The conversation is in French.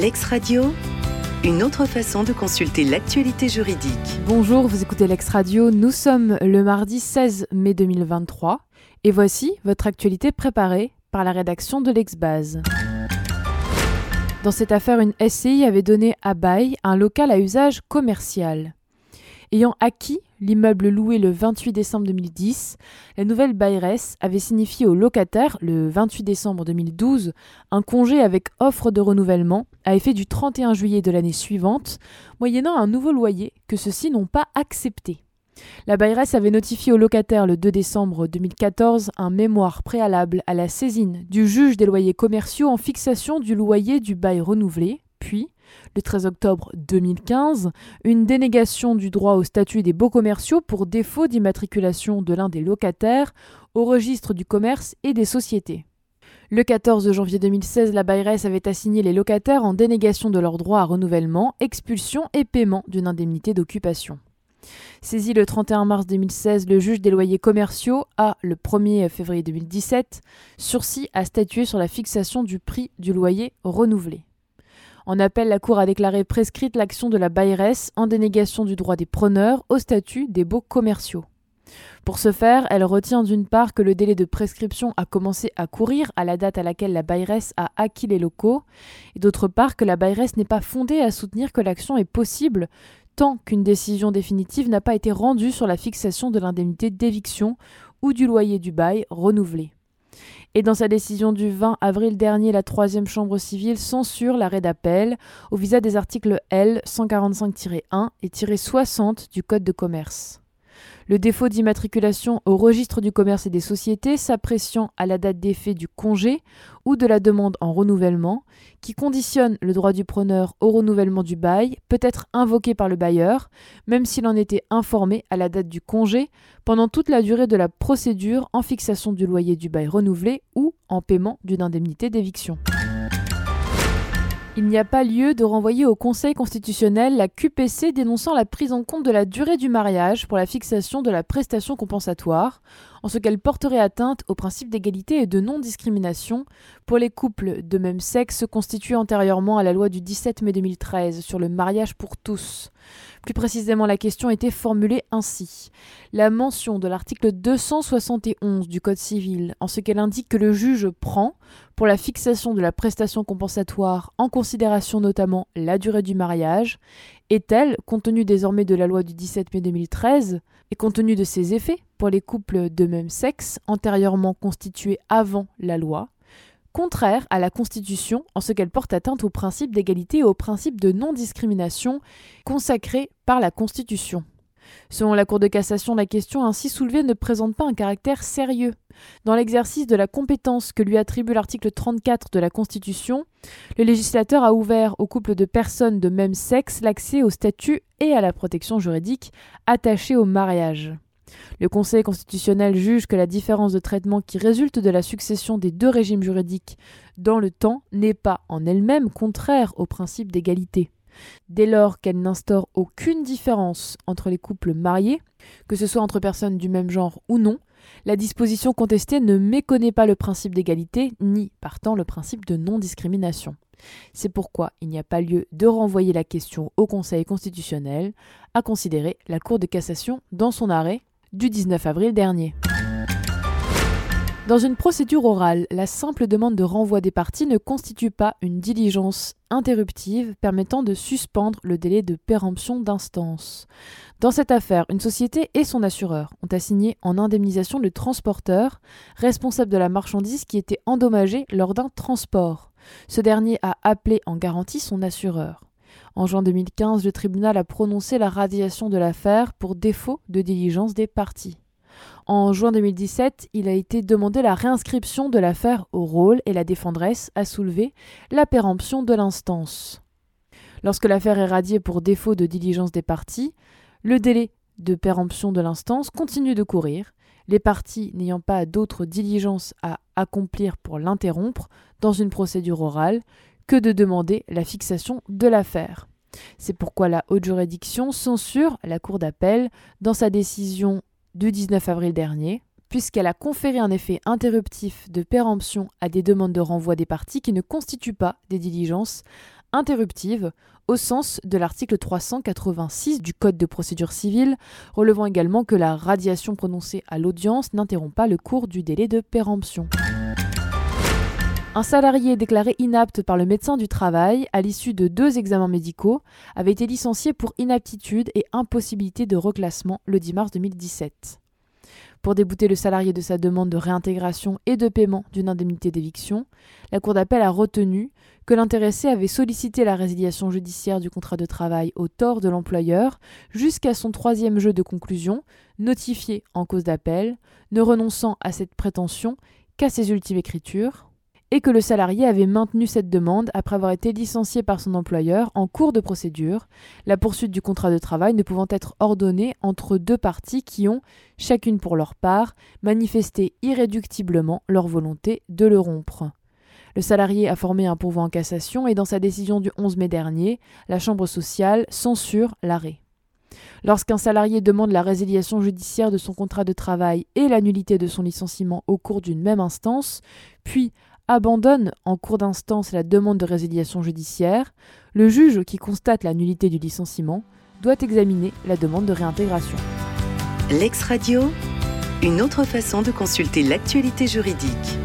Lex Radio, une autre façon de consulter l'actualité juridique. Bonjour, vous écoutez Lex Radio. Nous sommes le mardi 16 mai 2023 et voici votre actualité préparée par la rédaction de l'Exbase. Dans cette affaire, une SCI avait donné à bail un local à usage commercial. Ayant acquis l'immeuble loué le 28 décembre 2010, la nouvelle bailleresse avait signifié au locataire, le 28 décembre 2012, un congé avec offre de renouvellement à effet du 31 juillet de l'année suivante, moyennant un nouveau loyer que ceux-ci n'ont pas accepté. La bailleresse avait notifié au locataire le 2 décembre 2014 un mémoire préalable à la saisine du juge des loyers commerciaux en fixation du loyer du bail renouvelé, le 13 octobre 2015, une dénégation du droit au statut des beaux commerciaux pour défaut d'immatriculation de l'un des locataires au registre du commerce et des sociétés. Le 14 janvier 2016, la bailleresse avait assigné les locataires en dénégation de leur droit à renouvellement, expulsion et paiement d'une indemnité d'occupation. Saisi le 31 mars 2016, le juge des loyers commerciaux a, le 1er février 2017, sursis à statuer sur la fixation du prix du loyer renouvelé. En appel, la Cour a déclaré prescrite l'action de la bailleresse en dénégation du droit des preneurs au statut des baux commerciaux. Pour ce faire, elle retient d'une part que le délai de prescription a commencé à courir à la date à laquelle la bailleresse a acquis les locaux, et d'autre part que la bailleresse n'est pas fondée à soutenir que l'action est possible tant qu'une décision définitive n'a pas été rendue sur la fixation de l'indemnité d'éviction ou du loyer du bail renouvelé. Et dans sa décision du 20 avril dernier, la troisième chambre civile censure l'arrêt d'appel au visa des articles L 145-1 et 60 du Code de commerce. Le défaut d'immatriculation au registre du commerce et des sociétés s'appréciant à la date d'effet du congé ou de la demande en renouvellement, qui conditionne le droit du preneur au renouvellement du bail, peut être invoqué par le bailleur, même s'il en était informé à la date du congé, pendant toute la durée de la procédure en fixation du loyer du bail renouvelé ou en paiement d'une indemnité d'éviction. Il n'y a pas lieu de renvoyer au Conseil constitutionnel la QPC dénonçant la prise en compte de la durée du mariage pour la fixation de la prestation compensatoire, en ce qu'elle porterait atteinte au principe d'égalité et de non-discrimination pour les couples de même sexe constitués antérieurement à la loi du 17 mai 2013 sur le mariage pour tous. Plus précisément, la question était formulée ainsi. La mention de l'article 271 du Code civil, en ce qu'elle indique que le juge prend, pour la fixation de la prestation compensatoire, en considération notamment la durée du mariage, est-elle, compte tenu désormais de la loi du 17 mai 2013, et compte tenu de ses effets pour les couples de même sexe antérieurement constitués avant la loi, contraire à la Constitution en ce qu'elle porte atteinte au principe d'égalité et au principe de non-discrimination consacré par la Constitution. Selon la Cour de cassation, la question ainsi soulevée ne présente pas un caractère sérieux. Dans l'exercice de la compétence que lui attribue l'article 34 de la Constitution, le législateur a ouvert aux couples de personnes de même sexe l'accès au statut et à la protection juridique attachée au mariage. Le Conseil constitutionnel juge que la différence de traitement qui résulte de la succession des deux régimes juridiques dans le temps n'est pas en elle-même contraire au principe d'égalité. Dès lors qu'elle n'instaure aucune différence entre les couples mariés, que ce soit entre personnes du même genre ou non, la disposition contestée ne méconnaît pas le principe d'égalité ni, partant, le principe de non-discrimination. C'est pourquoi il n'y a pas lieu de renvoyer la question au Conseil constitutionnel, à considérer la Cour de cassation dans son arrêt du 19 avril dernier. Dans une procédure orale, la simple demande de renvoi des parties ne constitue pas une diligence interruptive permettant de suspendre le délai de péremption d'instance. Dans cette affaire, une société et son assureur ont assigné en indemnisation le transporteur responsable de la marchandise qui était endommagée lors d'un transport. Ce dernier a appelé en garantie son assureur. En juin 2015, le tribunal a prononcé la radiation de l'affaire pour défaut de diligence des parties. En juin 2017, il a été demandé la réinscription de l'affaire au rôle et la défendresse a soulevé la péremption de l'instance. Lorsque l'affaire est radiée pour défaut de diligence des parties, le délai de péremption de l'instance continue de courir, les parties n'ayant pas d'autre diligence à accomplir pour l'interrompre dans une procédure orale que de demander la fixation de l'affaire. C'est pourquoi la haute juridiction censure la Cour d'appel dans sa décision du 19 avril dernier, puisqu'elle a conféré un effet interruptif de péremption à des demandes de renvoi des parties qui ne constituent pas des diligences interruptive au sens de l'article 386 du Code de procédure civile, relevant également que la radiation prononcée à l'audience n'interrompt pas le cours du délai de péremption. Un salarié déclaré inapte par le médecin du travail à l'issue de deux examens médicaux avait été licencié pour inaptitude et impossibilité de reclassement le 10 mars 2017. Pour débouter le salarié de sa demande de réintégration et de paiement d'une indemnité d'éviction, la Cour d'appel a retenu que l'intéressé avait sollicité la résiliation judiciaire du contrat de travail au tort de l'employeur jusqu'à son troisième jeu de conclusion, notifié en cause d'appel, ne renonçant à cette prétention qu'à ses ultimes écritures, et que le salarié avait maintenu cette demande après avoir été licencié par son employeur en cours de procédure, la poursuite du contrat de travail ne pouvant être ordonnée entre deux parties qui ont, chacune pour leur part, manifesté irréductiblement leur volonté de le rompre. Le salarié a formé un pourvoi en cassation et dans sa décision du 11 mai dernier, la Chambre sociale censure l'arrêt. Lorsqu'un salarié demande la résiliation judiciaire de son contrat de travail et l'annulité de son licenciement au cours d'une même instance, puis abandonne en cours d'instance la demande de résiliation judiciaire, le juge qui constate la nullité du licenciement doit examiner la demande de réintégration. L'ex-radio, une autre façon de consulter l'actualité juridique.